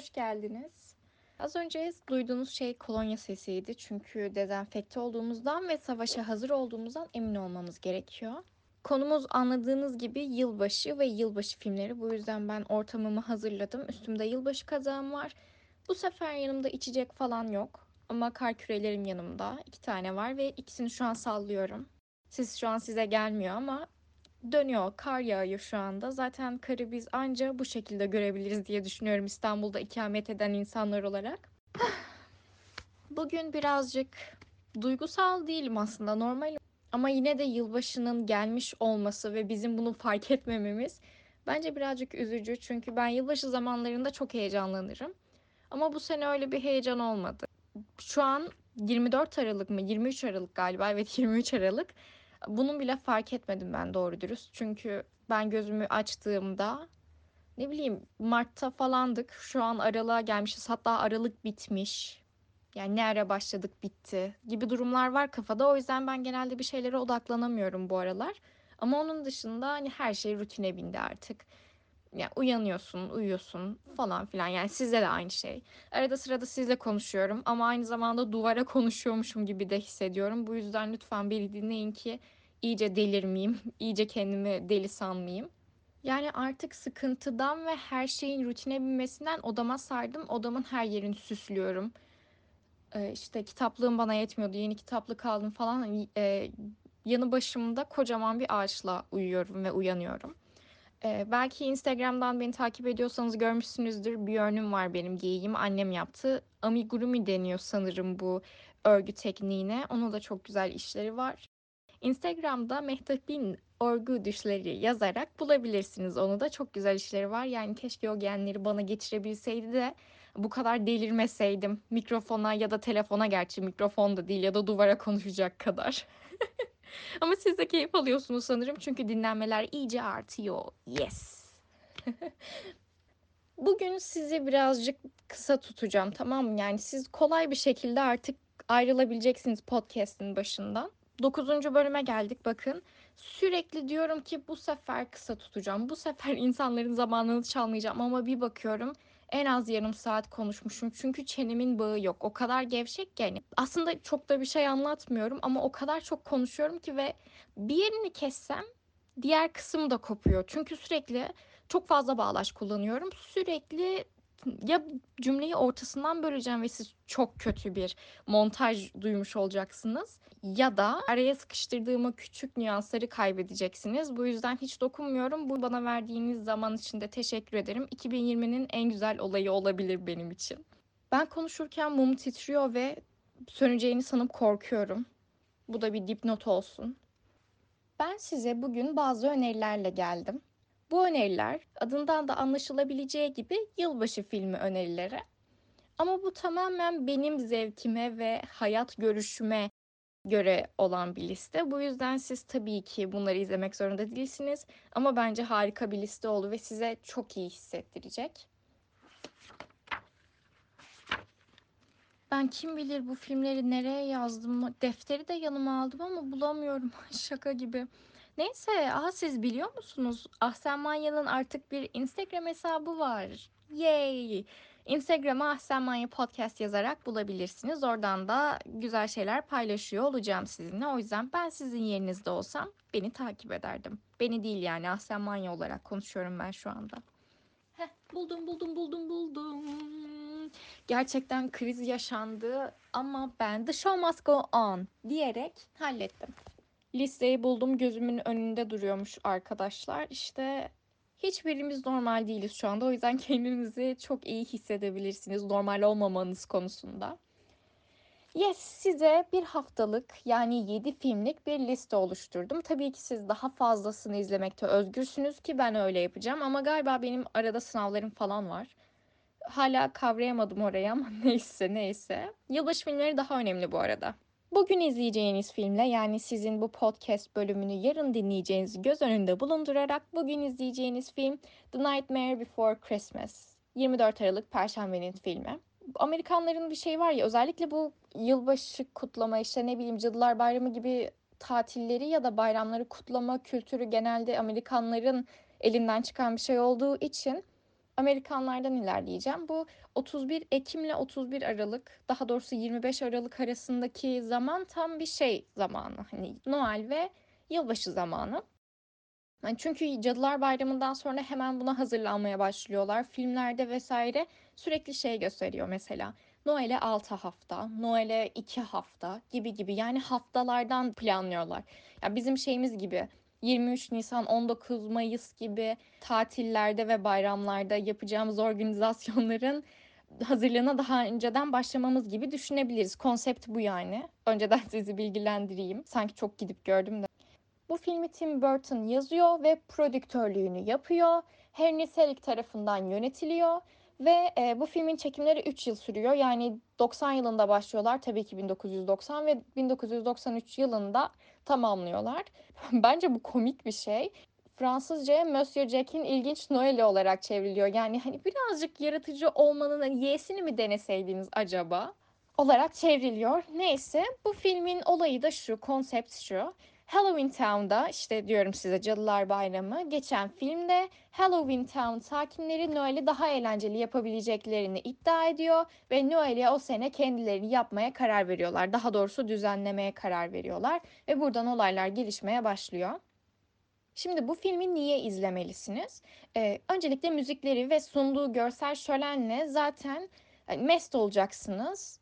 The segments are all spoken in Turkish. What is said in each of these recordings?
Hoş geldiniz. Az önce duyduğunuz şey kolonya sesiydi çünkü dezenfekte olduğumuzdan ve savaşa hazır olduğumuzdan emin olmamız gerekiyor. Konumuz anladığınız gibi yılbaşı ve yılbaşı filmleri. Bu yüzden ben ortamımı hazırladım. Üstümde yılbaşı kazağım var. Bu sefer yanımda içecek falan yok. Ama kar kürelerim yanımda. iki tane var ve ikisini şu an sallıyorum. Siz şu an size gelmiyor ama dönüyor. Kar yağıyor şu anda. Zaten karı biz anca bu şekilde görebiliriz diye düşünüyorum İstanbul'da ikamet eden insanlar olarak. Bugün birazcık duygusal değilim aslında. Normal ama yine de yılbaşının gelmiş olması ve bizim bunu fark etmememiz bence birazcık üzücü. Çünkü ben yılbaşı zamanlarında çok heyecanlanırım. Ama bu sene öyle bir heyecan olmadı. Şu an 24 Aralık mı? 23 Aralık galiba. Evet 23 Aralık. Bunun bile fark etmedim ben doğru dürüst. Çünkü ben gözümü açtığımda ne bileyim Mart'ta falandık. Şu an aralığa gelmişiz. Hatta aralık bitmiş. Yani ne ara başladık bitti gibi durumlar var kafada. O yüzden ben genelde bir şeylere odaklanamıyorum bu aralar. Ama onun dışında hani her şey rutine bindi artık. Yani uyanıyorsun, uyuyorsun falan filan. Yani sizde de aynı şey. Arada sırada sizle konuşuyorum ama aynı zamanda duvara konuşuyormuşum gibi de hissediyorum. Bu yüzden lütfen beni dinleyin ki iyice delirmeyeyim, iyice kendimi deli sanmayayım. Yani artık sıkıntıdan ve her şeyin rutine binmesinden odama sardım. Odamın her yerini süslüyorum. Ee, işte kitaplığım bana yetmiyordu. Yeni kitaplık aldım falan. Ee, yanı başımda kocaman bir ağaçla uyuyorum ve uyanıyorum. Ee, belki Instagram'dan beni takip ediyorsanız görmüşsünüzdür. Bir örnüm var benim giyeyim. Annem yaptı. Amigurumi deniyor sanırım bu örgü tekniğine. Onun da çok güzel işleri var. Instagram'da Mehtap'in örgü düşleri yazarak bulabilirsiniz. Onu da çok güzel işleri var. Yani keşke o genleri bana geçirebilseydi de bu kadar delirmeseydim. Mikrofona ya da telefona gerçi mikrofon da değil ya da duvara konuşacak kadar. Ama siz de keyif alıyorsunuz sanırım çünkü dinlenmeler iyice artıyor. Yes. Bugün sizi birazcık kısa tutacağım tamam mı? Yani siz kolay bir şekilde artık ayrılabileceksiniz podcast'in başından. 9. bölüme geldik bakın. Sürekli diyorum ki bu sefer kısa tutacağım. Bu sefer insanların zamanını çalmayacağım ama bir bakıyorum en az yarım saat konuşmuşum. Çünkü çenemin bağı yok. O kadar gevşek ki yani. Aslında çok da bir şey anlatmıyorum ama o kadar çok konuşuyorum ki ve bir yerini kessem diğer kısım da kopuyor. Çünkü sürekli çok fazla bağlaç kullanıyorum. Sürekli ya cümleyi ortasından böleceğim ve siz çok kötü bir montaj duymuş olacaksınız ya da araya sıkıştırdığım küçük nüansları kaybedeceksiniz. Bu yüzden hiç dokunmuyorum. Bu bana verdiğiniz zaman için de teşekkür ederim. 2020'nin en güzel olayı olabilir benim için. Ben konuşurken mum titriyor ve söneceğini sanıp korkuyorum. Bu da bir dipnot olsun. Ben size bugün bazı önerilerle geldim. Bu öneriler adından da anlaşılabileceği gibi yılbaşı filmi önerileri. Ama bu tamamen benim zevkime ve hayat görüşüme göre olan bir liste. Bu yüzden siz tabii ki bunları izlemek zorunda değilsiniz. Ama bence harika bir liste oldu ve size çok iyi hissettirecek. Ben kim bilir bu filmleri nereye yazdım? Defteri de yanıma aldım ama bulamıyorum. Şaka gibi. Neyse, aha siz biliyor musunuz? Ahsen Manya'nın artık bir Instagram hesabı var. Yay! Instagram'a Ahsen Manya Podcast yazarak bulabilirsiniz. Oradan da güzel şeyler paylaşıyor olacağım sizinle. O yüzden ben sizin yerinizde olsam beni takip ederdim. Beni değil yani Ahsen Manya olarak konuşuyorum ben şu anda. Heh, buldum buldum buldum buldum. Gerçekten kriz yaşandı ama ben the show must go on diyerek hallettim. Listeyi buldum gözümün önünde duruyormuş arkadaşlar. İşte hiçbirimiz normal değiliz şu anda. O yüzden kendinizi çok iyi hissedebilirsiniz normal olmamanız konusunda. Yes, size bir haftalık yani 7 filmlik bir liste oluşturdum. Tabii ki siz daha fazlasını izlemekte özgürsünüz ki ben öyle yapacağım. Ama galiba benim arada sınavlarım falan var. Hala kavrayamadım oraya ama neyse neyse. Yılbaşı filmleri daha önemli bu arada. Bugün izleyeceğiniz filmle yani sizin bu podcast bölümünü yarın dinleyeceğiniz göz önünde bulundurarak bugün izleyeceğiniz film The Nightmare Before Christmas. 24 Aralık Perşembenin filmi. Amerikanların bir şey var ya özellikle bu yılbaşı kutlama işte ne bileyim Cadılar Bayramı gibi tatilleri ya da bayramları kutlama kültürü genelde Amerikanların elinden çıkan bir şey olduğu için Amerikanlardan ilerleyeceğim. Bu 31 Ekim ile 31 Aralık, daha doğrusu 25 Aralık arasındaki zaman tam bir şey zamanı. Hani Noel ve yılbaşı zamanı. Yani çünkü Cadılar Bayramı'ndan sonra hemen buna hazırlanmaya başlıyorlar. Filmlerde vesaire sürekli şey gösteriyor mesela. Noel'e 6 hafta, Noel'e 2 hafta gibi gibi. Yani haftalardan planlıyorlar. Ya bizim şeyimiz gibi 23 Nisan, 19 Mayıs gibi tatillerde ve bayramlarda yapacağımız organizasyonların hazırlığına daha önceden başlamamız gibi düşünebiliriz. Konsept bu yani. Önceden sizi bilgilendireyim. Sanki çok gidip gördüm de. Bu filmi Tim Burton yazıyor ve prodüktörlüğünü yapıyor. Henry Selick tarafından yönetiliyor ve e, bu filmin çekimleri 3 yıl sürüyor. Yani 90 yılında başlıyorlar tabii ki 1990 ve 1993 yılında tamamlıyorlar. Bence bu komik bir şey. Fransızcaya Monsieur Jack'in ilginç Noel'i olarak çevriliyor. Yani hani birazcık yaratıcı olmanın hani y'sini mi deneseydiniz acaba? olarak çevriliyor. Neyse bu filmin olayı da şu, konsept şu. Halloween Town'da işte diyorum size Cadılar Bayramı geçen filmde Halloween Town sakinleri Noel'i daha eğlenceli yapabileceklerini iddia ediyor ve Noel'i o sene kendileri yapmaya karar veriyorlar. Daha doğrusu düzenlemeye karar veriyorlar ve buradan olaylar gelişmeye başlıyor. Şimdi bu filmi niye izlemelisiniz? Ee, öncelikle müzikleri ve sunduğu görsel şölenle zaten yani mest olacaksınız.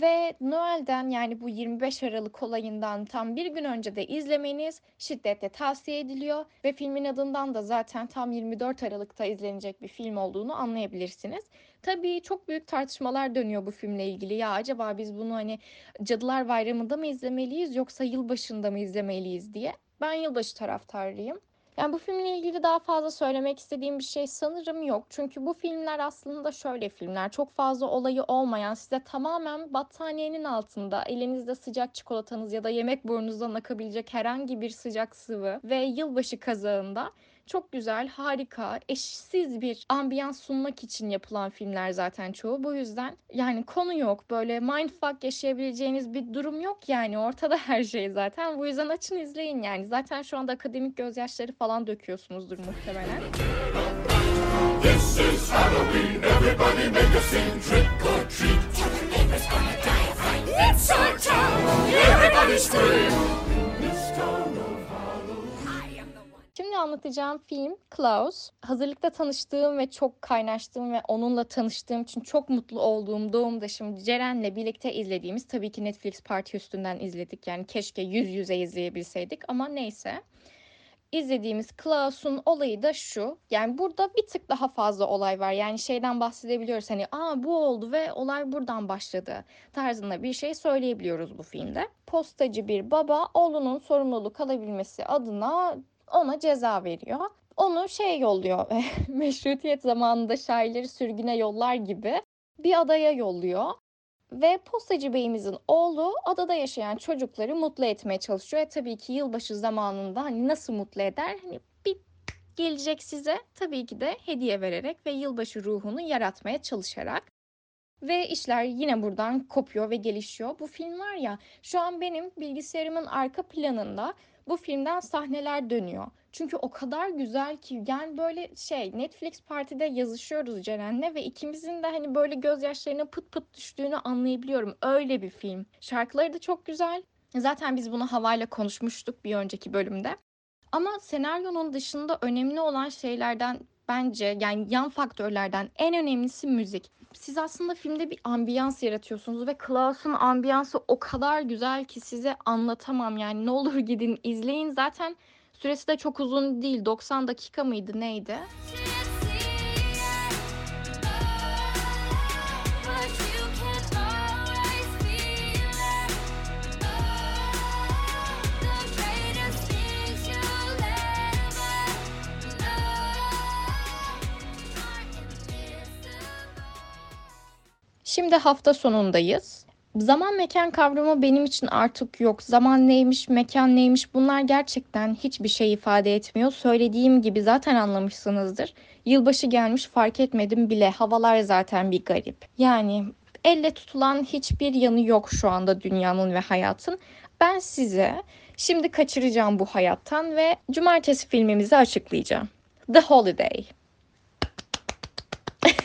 Ve Noel'den yani bu 25 Aralık olayından tam bir gün önce de izlemeniz şiddetle tavsiye ediliyor. Ve filmin adından da zaten tam 24 Aralık'ta izlenecek bir film olduğunu anlayabilirsiniz. Tabii çok büyük tartışmalar dönüyor bu filmle ilgili. Ya acaba biz bunu hani Cadılar Bayramı'nda mı izlemeliyiz yoksa yılbaşında mı izlemeliyiz diye. Ben yılbaşı taraftarıyım. Yani bu filmle ilgili daha fazla söylemek istediğim bir şey sanırım yok. Çünkü bu filmler aslında şöyle filmler. Çok fazla olayı olmayan, size tamamen battaniyenin altında elinizde sıcak çikolatanız ya da yemek burnunuzdan akabilecek herhangi bir sıcak sıvı ve yılbaşı kazağında çok güzel, harika, eşsiz bir ambiyans sunmak için yapılan filmler zaten çoğu. Bu yüzden yani konu yok. Böyle mindfuck yaşayabileceğiniz bir durum yok yani. Ortada her şey zaten. Bu yüzden açın izleyin yani. Zaten şu anda akademik gözyaşları falan döküyorsunuzdur muhtemelen. This is Halloween, everybody make a scene, trick or treat. Tell the neighbors gonna die of fright. It's our town, everybody scream. Şimdi anlatacağım film Klaus. Hazırlıkta tanıştığım ve çok kaynaştığım ve onunla tanıştığım için çok mutlu olduğum doğumdaşım Ceren'le birlikte izlediğimiz tabii ki Netflix parti üstünden izledik. Yani keşke yüz yüze izleyebilseydik ama neyse. İzlediğimiz Klaus'un olayı da şu. Yani burada bir tık daha fazla olay var. Yani şeyden bahsedebiliyoruz. Hani aa bu oldu ve olay buradan başladı tarzında bir şey söyleyebiliyoruz bu filmde. Postacı bir baba oğlunun sorumluluk alabilmesi adına ona ceza veriyor. Onu şey yolluyor, meşrutiyet zamanında şairleri sürgüne yollar gibi bir adaya yolluyor. Ve postacı beyimizin oğlu adada yaşayan çocukları mutlu etmeye çalışıyor. E tabii ki yılbaşı zamanında hani nasıl mutlu eder? Hani bir gelecek size tabii ki de hediye vererek ve yılbaşı ruhunu yaratmaya çalışarak. Ve işler yine buradan kopuyor ve gelişiyor. Bu film var ya şu an benim bilgisayarımın arka planında bu filmden sahneler dönüyor. Çünkü o kadar güzel ki yani böyle şey Netflix partide yazışıyoruz Ceren'le ve ikimizin de hani böyle gözyaşlarına pıt pıt düştüğünü anlayabiliyorum. Öyle bir film. Şarkıları da çok güzel. Zaten biz bunu havayla konuşmuştuk bir önceki bölümde. Ama senaryonun dışında önemli olan şeylerden bence yani yan faktörlerden en önemlisi müzik. Siz aslında filmde bir ambiyans yaratıyorsunuz ve Klaus'un ambiyansı o kadar güzel ki size anlatamam yani ne olur gidin izleyin. Zaten süresi de çok uzun değil 90 dakika mıydı neydi? Şimdi hafta sonundayız. Zaman mekan kavramı benim için artık yok. Zaman neymiş, mekan neymiş bunlar gerçekten hiçbir şey ifade etmiyor. Söylediğim gibi zaten anlamışsınızdır. Yılbaşı gelmiş fark etmedim bile. Havalar zaten bir garip. Yani elle tutulan hiçbir yanı yok şu anda dünyanın ve hayatın. Ben size şimdi kaçıracağım bu hayattan ve cumartesi filmimizi açıklayacağım. The Holiday.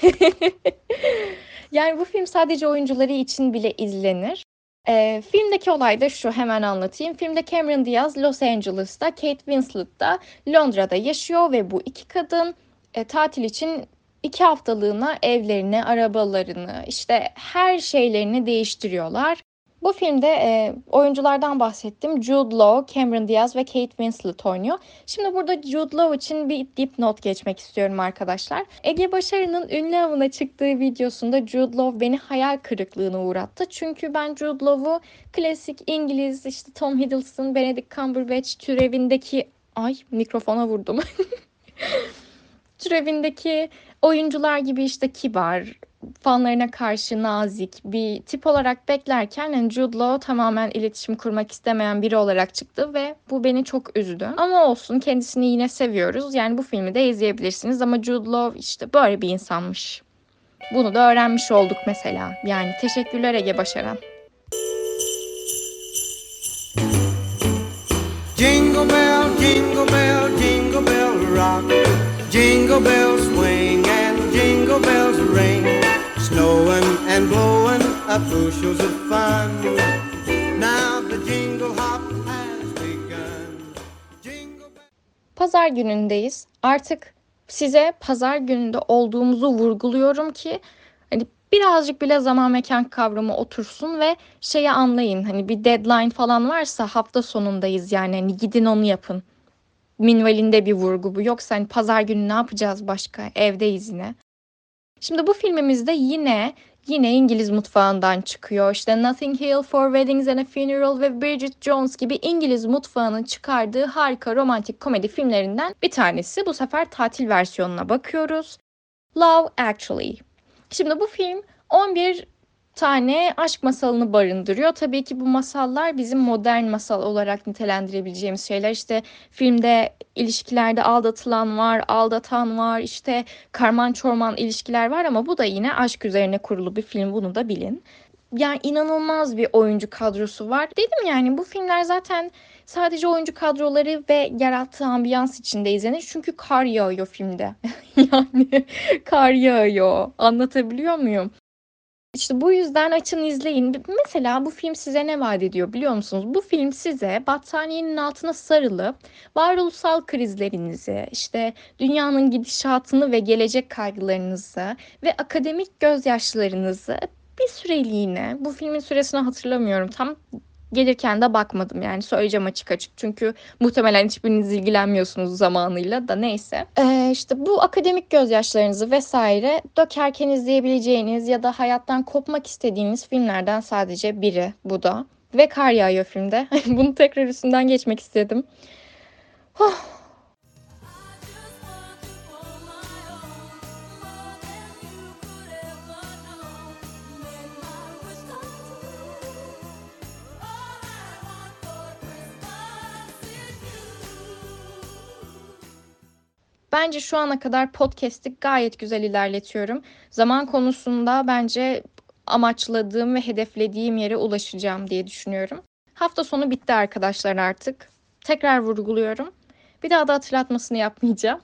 yani bu film sadece oyuncuları için bile izlenir. Ee, filmdeki olay da şu hemen anlatayım. Filmde Cameron Diaz Los Angeles'ta, Kate Winslet da Londra'da yaşıyor ve bu iki kadın e, tatil için iki haftalığına evlerini, arabalarını, işte her şeylerini değiştiriyorlar. Bu filmde e, oyunculardan bahsettim. Jude Law, Cameron Diaz ve Kate Winslet oynuyor. Şimdi burada Jude Law için bir dipnot geçmek istiyorum arkadaşlar. Ege Başarı'nın ünlü avına çıktığı videosunda Jude Law beni hayal kırıklığına uğrattı. Çünkü ben Jude Law'u klasik İngiliz işte Tom Hiddleston, Benedict Cumberbatch türevindeki... Ay mikrofona vurdum. türevindeki oyuncular gibi işte kibar, fanlarına karşı nazik bir tip olarak beklerken yani Jude Law tamamen iletişim kurmak istemeyen biri olarak çıktı ve bu beni çok üzdü. Ama olsun kendisini yine seviyoruz. Yani bu filmi de izleyebilirsiniz ama Jude Law işte böyle bir insanmış. Bunu da öğrenmiş olduk mesela. Yani teşekkürler Ege Başaran. Jingle bell, jingle bell, jingle bell rock. Jingle bells and blowing up bushels of fun. Now the jingle hop has begun. Jingle Pazar günündeyiz. Artık size pazar gününde olduğumuzu vurguluyorum ki hani birazcık bile zaman mekan kavramı otursun ve şeyi anlayın. Hani bir deadline falan varsa hafta sonundayız yani hani gidin onu yapın. Minvalinde bir vurgu bu. Yoksa hani pazar günü ne yapacağız başka? Evdeyiz yine. Şimdi bu filmimizde yine yine İngiliz mutfağından çıkıyor. İşte Nothing Hill, For Weddings and a Funeral ve Bridget Jones gibi İngiliz mutfağının çıkardığı harika romantik komedi filmlerinden bir tanesi. Bu sefer tatil versiyonuna bakıyoruz. Love Actually. Şimdi bu film 11 tane aşk masalını barındırıyor. Tabii ki bu masallar bizim modern masal olarak nitelendirebileceğimiz şeyler. İşte filmde ilişkilerde aldatılan var, aldatan var, işte karman çorman ilişkiler var ama bu da yine aşk üzerine kurulu bir film bunu da bilin. Yani inanılmaz bir oyuncu kadrosu var. Dedim yani bu filmler zaten sadece oyuncu kadroları ve yarattığı ambiyans içinde izlenir. Çünkü kar yağıyor filmde. yani kar yağıyor. Anlatabiliyor muyum? İşte bu yüzden açın izleyin. Mesela bu film size ne vaat ediyor biliyor musunuz? Bu film size battaniyenin altına sarılıp varoluşsal krizlerinizi, işte dünyanın gidişatını ve gelecek kaygılarınızı ve akademik gözyaşlarınızı bir süreliğine, bu filmin süresini hatırlamıyorum tam gelirken de bakmadım yani söyleyeceğim açık açık. Çünkü muhtemelen hiçbiriniz ilgilenmiyorsunuz zamanıyla da neyse. Ee, işte bu akademik gözyaşlarınızı vesaire dökerken izleyebileceğiniz ya da hayattan kopmak istediğiniz filmlerden sadece biri bu da. Ve kar yağıyor filmde. Bunu tekrar üstünden geçmek istedim. Oh. Bence şu ana kadar podcast'i gayet güzel ilerletiyorum. Zaman konusunda bence amaçladığım ve hedeflediğim yere ulaşacağım diye düşünüyorum. Hafta sonu bitti arkadaşlar artık. Tekrar vurguluyorum. Bir daha da hatırlatmasını yapmayacağım.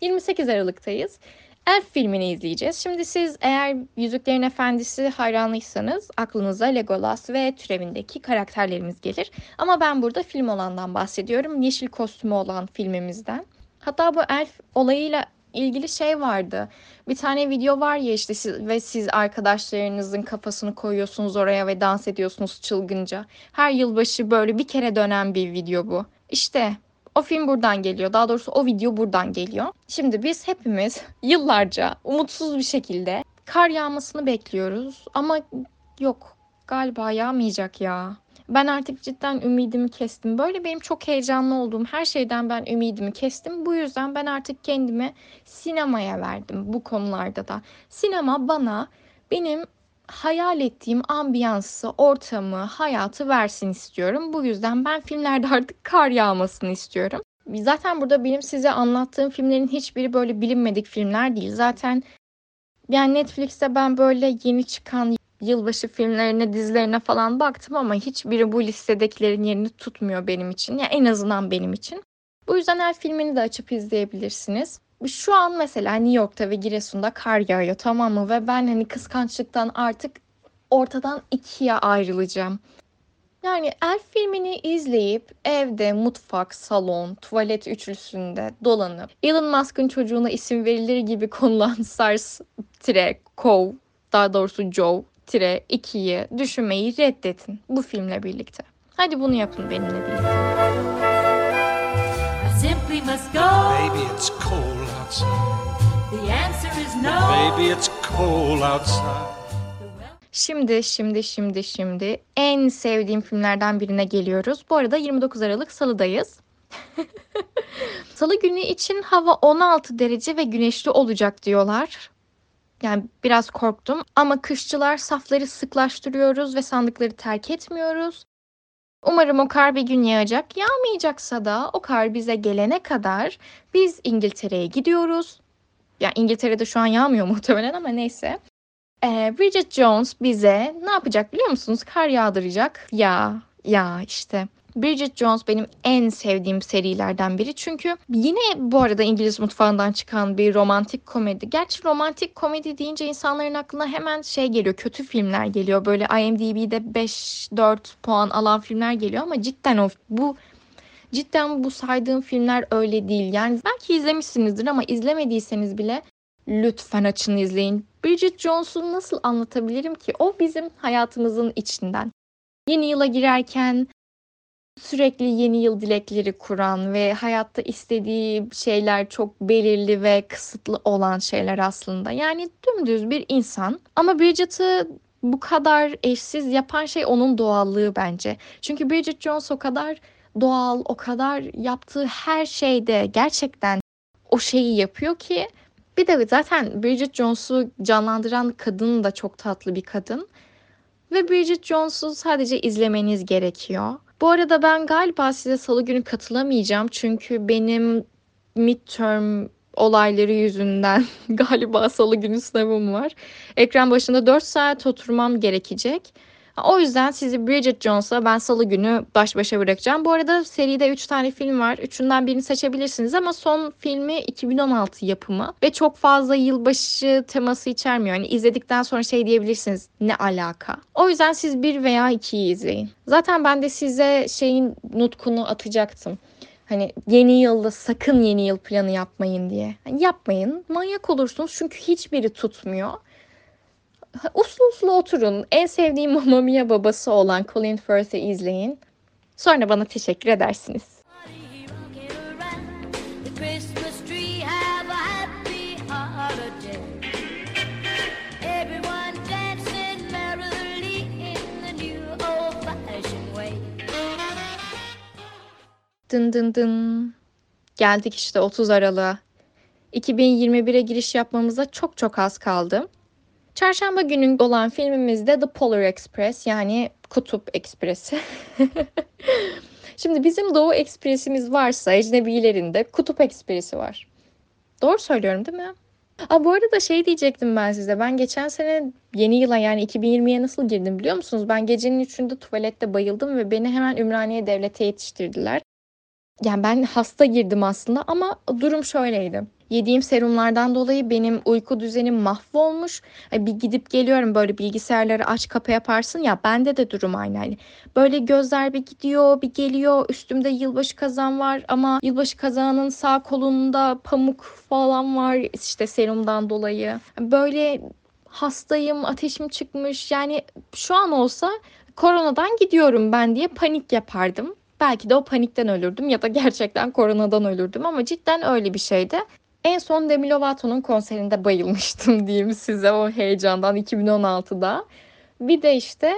28 Aralık'tayız. Elf filmini izleyeceğiz. Şimdi siz eğer Yüzüklerin Efendisi hayranıysanız aklınıza Legolas ve türevindeki karakterlerimiz gelir. Ama ben burada film olandan bahsediyorum. Yeşil kostümü olan filmimizden. Hatta bu elf olayıyla ilgili şey vardı. Bir tane video var ya işte siz, ve siz arkadaşlarınızın kafasını koyuyorsunuz oraya ve dans ediyorsunuz çılgınca. Her yılbaşı böyle bir kere dönen bir video bu. İşte o film buradan geliyor. Daha doğrusu o video buradan geliyor. Şimdi biz hepimiz yıllarca umutsuz bir şekilde kar yağmasını bekliyoruz ama yok galiba yağmayacak ya. Ben artık cidden ümidimi kestim. Böyle benim çok heyecanlı olduğum her şeyden ben ümidimi kestim. Bu yüzden ben artık kendimi sinemaya verdim bu konularda da. Sinema bana benim hayal ettiğim ambiyansı, ortamı, hayatı versin istiyorum. Bu yüzden ben filmlerde artık kar yağmasını istiyorum. Zaten burada benim size anlattığım filmlerin hiçbiri böyle bilinmedik filmler değil. Zaten yani Netflix'te ben böyle yeni çıkan yılbaşı filmlerine, dizilerine falan baktım ama hiçbiri bu listedekilerin yerini tutmuyor benim için. Ya yani en azından benim için. Bu yüzden her filmini de açıp izleyebilirsiniz. Şu an mesela New York'ta ve Giresun'da kar yağıyor tamam mı? Ve ben hani kıskançlıktan artık ortadan ikiye ayrılacağım. Yani Elf filmini izleyip evde mutfak, salon, tuvalet üçlüsünde dolanıp Elon Musk'ın çocuğuna isim verilir gibi konulan Cove daha doğrusu Joe tire 2'yi düşünmeyi reddedin bu filmle birlikte. Hadi bunu yapın benimle birlikte. Simply must go. Baby, it's cold outside. The answer is no. Baby, it's cold outside. Şimdi, şimdi, şimdi, şimdi en sevdiğim filmlerden birine geliyoruz. Bu arada 29 Aralık Salı'dayız. Salı günü için hava 16 derece ve güneşli olacak diyorlar. Yani biraz korktum ama kışçılar safları sıklaştırıyoruz ve sandıkları terk etmiyoruz. Umarım o kar bir gün yağacak. Yağmayacaksa da o kar bize gelene kadar biz İngiltere'ye gidiyoruz. Ya İngiltere'de şu an yağmıyor muhtemelen ama neyse. Ee, Bridget Jones bize ne yapacak biliyor musunuz? Kar yağdıracak. Ya, ya işte. Bridget Jones benim en sevdiğim serilerden biri. Çünkü yine bu arada İngiliz mutfağından çıkan bir romantik komedi. Gerçi romantik komedi deyince insanların aklına hemen şey geliyor. Kötü filmler geliyor. Böyle IMDb'de 5-4 puan alan filmler geliyor ama cidden o bu cidden bu saydığım filmler öyle değil. Yani belki izlemişsinizdir ama izlemediyseniz bile lütfen açın izleyin. Bridget Jones'u nasıl anlatabilirim ki? O bizim hayatımızın içinden. Yeni yıla girerken sürekli yeni yıl dilekleri kuran ve hayatta istediği şeyler çok belirli ve kısıtlı olan şeyler aslında. Yani dümdüz bir insan. Ama Bridget'ı bu kadar eşsiz yapan şey onun doğallığı bence. Çünkü Bridget Jones o kadar doğal, o kadar yaptığı her şeyde gerçekten o şeyi yapıyor ki bir de zaten Bridget Jones'u canlandıran kadın da çok tatlı bir kadın. Ve Bridget Jones'u sadece izlemeniz gerekiyor. Bu arada ben galiba size salı günü katılamayacağım. Çünkü benim midterm olayları yüzünden galiba salı günü sınavım var. Ekran başında 4 saat oturmam gerekecek. O yüzden sizi Bridget Jones'la ben salı günü baş başa bırakacağım. Bu arada seride 3 tane film var. Üçünden birini seçebilirsiniz ama son filmi 2016 yapımı ve çok fazla yılbaşı teması içermiyor. Yani izledikten sonra şey diyebilirsiniz ne alaka. O yüzden siz bir veya ikiyi izleyin. Zaten ben de size şeyin nutkunu atacaktım. Hani yeni yılda sakın yeni yıl planı yapmayın diye. Yani yapmayın. Manyak olursunuz çünkü hiçbiri tutmuyor uslu uslu oturun. En sevdiğim Mamma Mia babası olan Colin Firth'i izleyin. Sonra bana teşekkür edersiniz. Dın dın dın. Geldik işte 30 Aralık'a. 2021'e giriş yapmamıza çok çok az kaldı. Çarşamba günü olan filmimizde The Polar Express yani Kutup Ekspresi. Şimdi bizim Doğu Ekspresimiz varsa ecnebilerin Kutup Ekspresi var. Doğru söylüyorum değil mi? Aa, bu arada şey diyecektim ben size. Ben geçen sene yeni yıla yani 2020'ye nasıl girdim biliyor musunuz? Ben gecenin üçünde tuvalette bayıldım ve beni hemen Ümraniye Devlet'e yetiştirdiler. Yani ben hasta girdim aslında ama durum şöyleydi. Yediğim serumlardan dolayı benim uyku düzenim mahvolmuş. Bir gidip geliyorum böyle bilgisayarları aç kapa yaparsın ya bende de durum aynı. Yani böyle gözler bir gidiyor bir geliyor üstümde yılbaşı kazan var ama yılbaşı kazanın sağ kolunda pamuk falan var işte serumdan dolayı. Böyle hastayım ateşim çıkmış yani şu an olsa koronadan gidiyorum ben diye panik yapardım. Belki de o panikten ölürdüm ya da gerçekten koronadan ölürdüm ama cidden öyle bir şeydi. En son Demi Lovato'nun konserinde bayılmıştım diyeyim size o heyecandan 2016'da. Bir de işte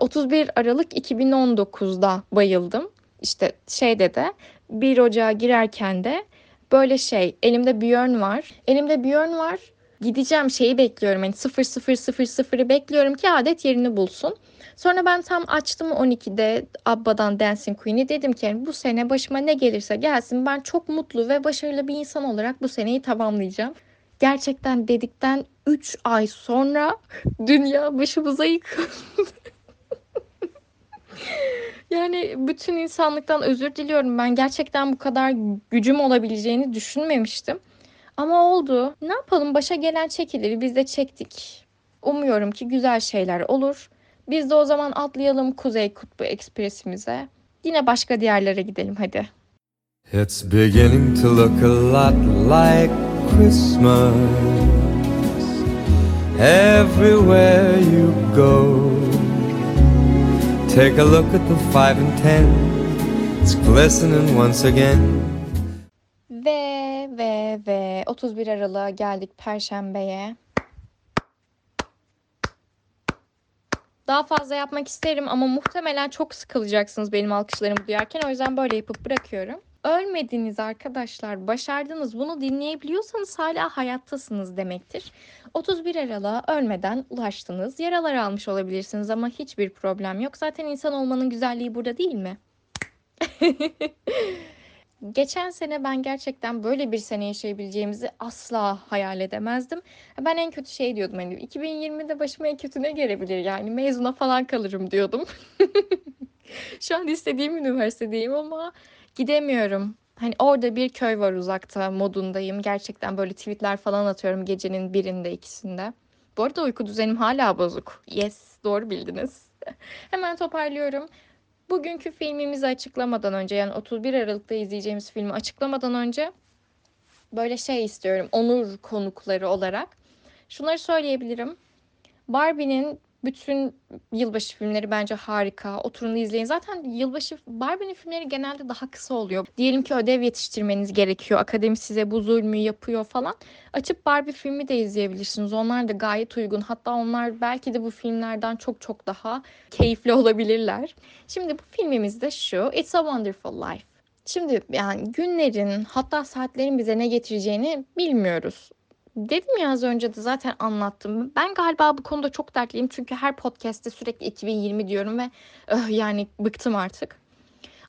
31 Aralık 2019'da bayıldım. İşte şeyde de 1 Ocağa girerken de böyle şey elimde Björn var. Elimde Björn var. Gideceğim şeyi bekliyorum. Yani 0000'ı bekliyorum ki adet yerini bulsun. Sonra ben tam açtım 12'de Abba'dan Dancing Queen'i. Dedim ki bu sene başıma ne gelirse gelsin ben çok mutlu ve başarılı bir insan olarak bu seneyi tamamlayacağım. Gerçekten dedikten 3 ay sonra dünya başımıza yıkıldı. yani bütün insanlıktan özür diliyorum. Ben gerçekten bu kadar gücüm olabileceğini düşünmemiştim. Ama oldu. Ne yapalım başa gelen çekilir biz de çektik. Umuyorum ki güzel şeyler olur. Biz de o zaman atlayalım Kuzey Kutbu Ekspresimize. Yine başka diyarlara gidelim hadi. It's beginning to look a lot like Christmas everywhere you go. Take a look at the five and ten, it's glistening once again. Ve ve ve 31 Aralık'a geldik Perşembe'ye. Daha fazla yapmak isterim ama muhtemelen çok sıkılacaksınız benim alkışlarımı duyarken. O yüzden böyle yapıp bırakıyorum. Ölmediniz arkadaşlar, başardınız. Bunu dinleyebiliyorsanız hala hayattasınız demektir. 31 Aralık'a ölmeden ulaştınız. Yaralar almış olabilirsiniz ama hiçbir problem yok. Zaten insan olmanın güzelliği burada değil mi? Geçen sene ben gerçekten böyle bir sene yaşayabileceğimizi asla hayal edemezdim. Ben en kötü şey diyordum hani 2020'de başıma en kötü ne gelebilir yani mezuna falan kalırım diyordum. Şu an istediğim üniversitedeyim ama gidemiyorum. Hani orada bir köy var uzakta modundayım. Gerçekten böyle tweetler falan atıyorum gecenin birinde ikisinde. Bu arada uyku düzenim hala bozuk. Yes doğru bildiniz. Hemen toparlıyorum. Bugünkü filmimizi açıklamadan önce yani 31 Aralık'ta izleyeceğimiz filmi açıklamadan önce böyle şey istiyorum onur konukları olarak. Şunları söyleyebilirim. Barbie'nin bütün yılbaşı filmleri bence harika. Oturun izleyin. Zaten yılbaşı Barbie'nin filmleri genelde daha kısa oluyor. Diyelim ki ödev yetiştirmeniz gerekiyor. Akademi size bu zulmü yapıyor falan. Açıp Barbie filmi de izleyebilirsiniz. Onlar da gayet uygun. Hatta onlar belki de bu filmlerden çok çok daha keyifli olabilirler. Şimdi bu filmimiz de şu. It's a Wonderful Life. Şimdi yani günlerin hatta saatlerin bize ne getireceğini bilmiyoruz. Dedim ya az önce de zaten anlattım. Ben galiba bu konuda çok dertliyim. Çünkü her podcast'te sürekli 2020 diyorum ve öh, yani bıktım artık.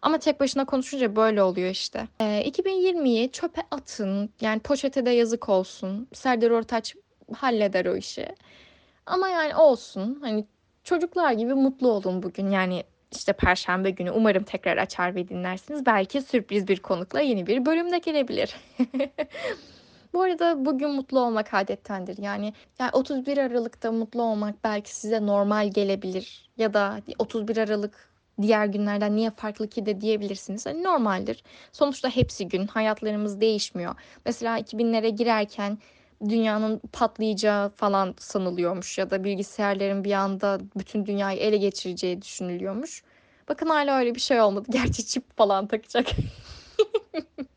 Ama tek başına konuşunca böyle oluyor işte. Ee, 2020'yi çöpe atın. Yani poşete de yazık olsun. Serdar Ortaç halleder o işi. Ama yani olsun. Hani çocuklar gibi mutlu olun bugün. Yani işte perşembe günü umarım tekrar açar ve dinlersiniz. Belki sürpriz bir konukla yeni bir bölümde gelebilir. Bu arada bugün mutlu olmak adettendir. Yani, yani 31 Aralık'ta mutlu olmak belki size normal gelebilir ya da 31 Aralık diğer günlerden niye farklı ki de diyebilirsiniz. Hani normaldir. Sonuçta hepsi gün. Hayatlarımız değişmiyor. Mesela 2000'lere girerken dünyanın patlayacağı falan sanılıyormuş ya da bilgisayarların bir anda bütün dünyayı ele geçireceği düşünülüyormuş. Bakın hala öyle bir şey olmadı. Gerçi çip falan takacak.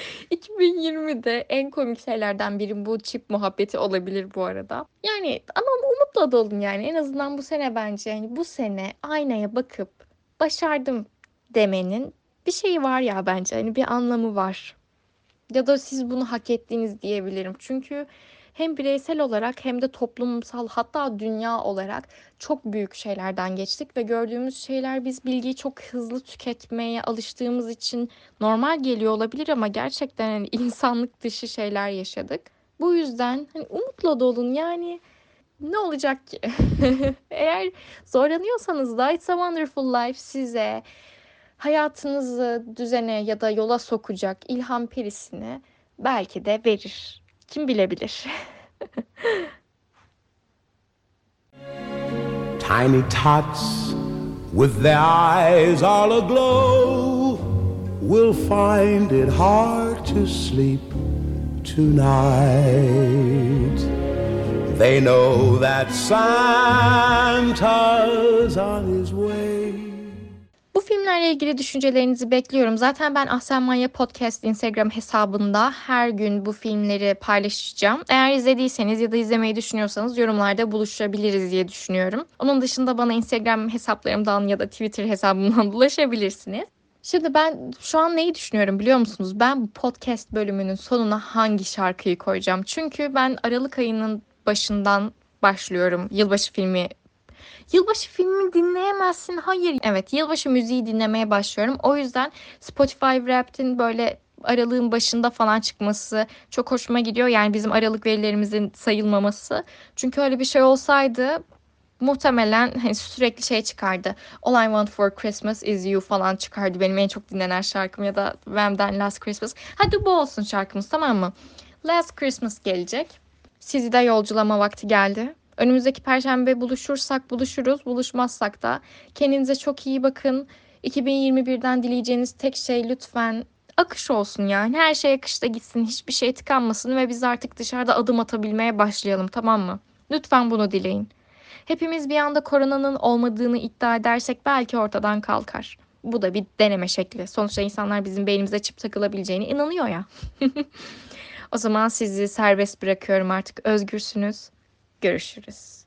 2020'de en komik şeylerden biri bu çip muhabbeti olabilir bu arada. Yani ama umutla dolun yani. En azından bu sene bence yani bu sene aynaya bakıp başardım demenin bir şeyi var ya bence. Hani bir anlamı var. Ya da siz bunu hak ettiğiniz diyebilirim. Çünkü hem bireysel olarak hem de toplumsal hatta dünya olarak çok büyük şeylerden geçtik ve gördüğümüz şeyler biz bilgiyi çok hızlı tüketmeye alıştığımız için normal geliyor olabilir ama gerçekten hani insanlık dışı şeyler yaşadık. Bu yüzden hani umutla dolun yani ne olacak ki? Eğer zorlanıyorsanız da It's a Wonderful Life size hayatınızı düzene ya da yola sokacak ilham perisini belki de verir. Kim bilebilir? Tiny tots with their eyes all aglow will find it hard to sleep tonight. They know that Santa's on his way. Filmlerle ilgili düşüncelerinizi bekliyorum. Zaten ben Ahsen Manya Podcast Instagram hesabında her gün bu filmleri paylaşacağım. Eğer izlediyseniz ya da izlemeyi düşünüyorsanız yorumlarda buluşabiliriz diye düşünüyorum. Onun dışında bana Instagram hesaplarımdan ya da Twitter hesabımdan ulaşabilirsiniz. Şimdi ben şu an neyi düşünüyorum biliyor musunuz? Ben bu podcast bölümünün sonuna hangi şarkıyı koyacağım? Çünkü ben Aralık ayının başından başlıyorum yılbaşı filmi Yılbaşı filmi dinleyemezsin. Hayır. Evet, yılbaşı müziği dinlemeye başlıyorum. O yüzden Spotify Wrapped'in böyle aralığın başında falan çıkması çok hoşuma gidiyor. Yani bizim aralık verilerimizin sayılmaması. Çünkü öyle bir şey olsaydı muhtemelen hani sürekli şey çıkardı. All I Want for Christmas is You falan çıkardı. Benim en çok dinlenen şarkım ya da Wham'den Last Christmas. Hadi bu olsun şarkımız tamam mı? Last Christmas gelecek. Sizi de yolculama vakti geldi. Önümüzdeki perşembe buluşursak buluşuruz. Buluşmazsak da kendinize çok iyi bakın. 2021'den dileyeceğiniz tek şey lütfen akış olsun yani. Her şey akışta gitsin. Hiçbir şey tıkanmasın ve biz artık dışarıda adım atabilmeye başlayalım tamam mı? Lütfen bunu dileyin. Hepimiz bir anda koronanın olmadığını iddia edersek belki ortadan kalkar. Bu da bir deneme şekli. Sonuçta insanlar bizim beynimize çip takılabileceğine inanıyor ya. o zaman sizi serbest bırakıyorum artık özgürsünüz. Görüşürüz.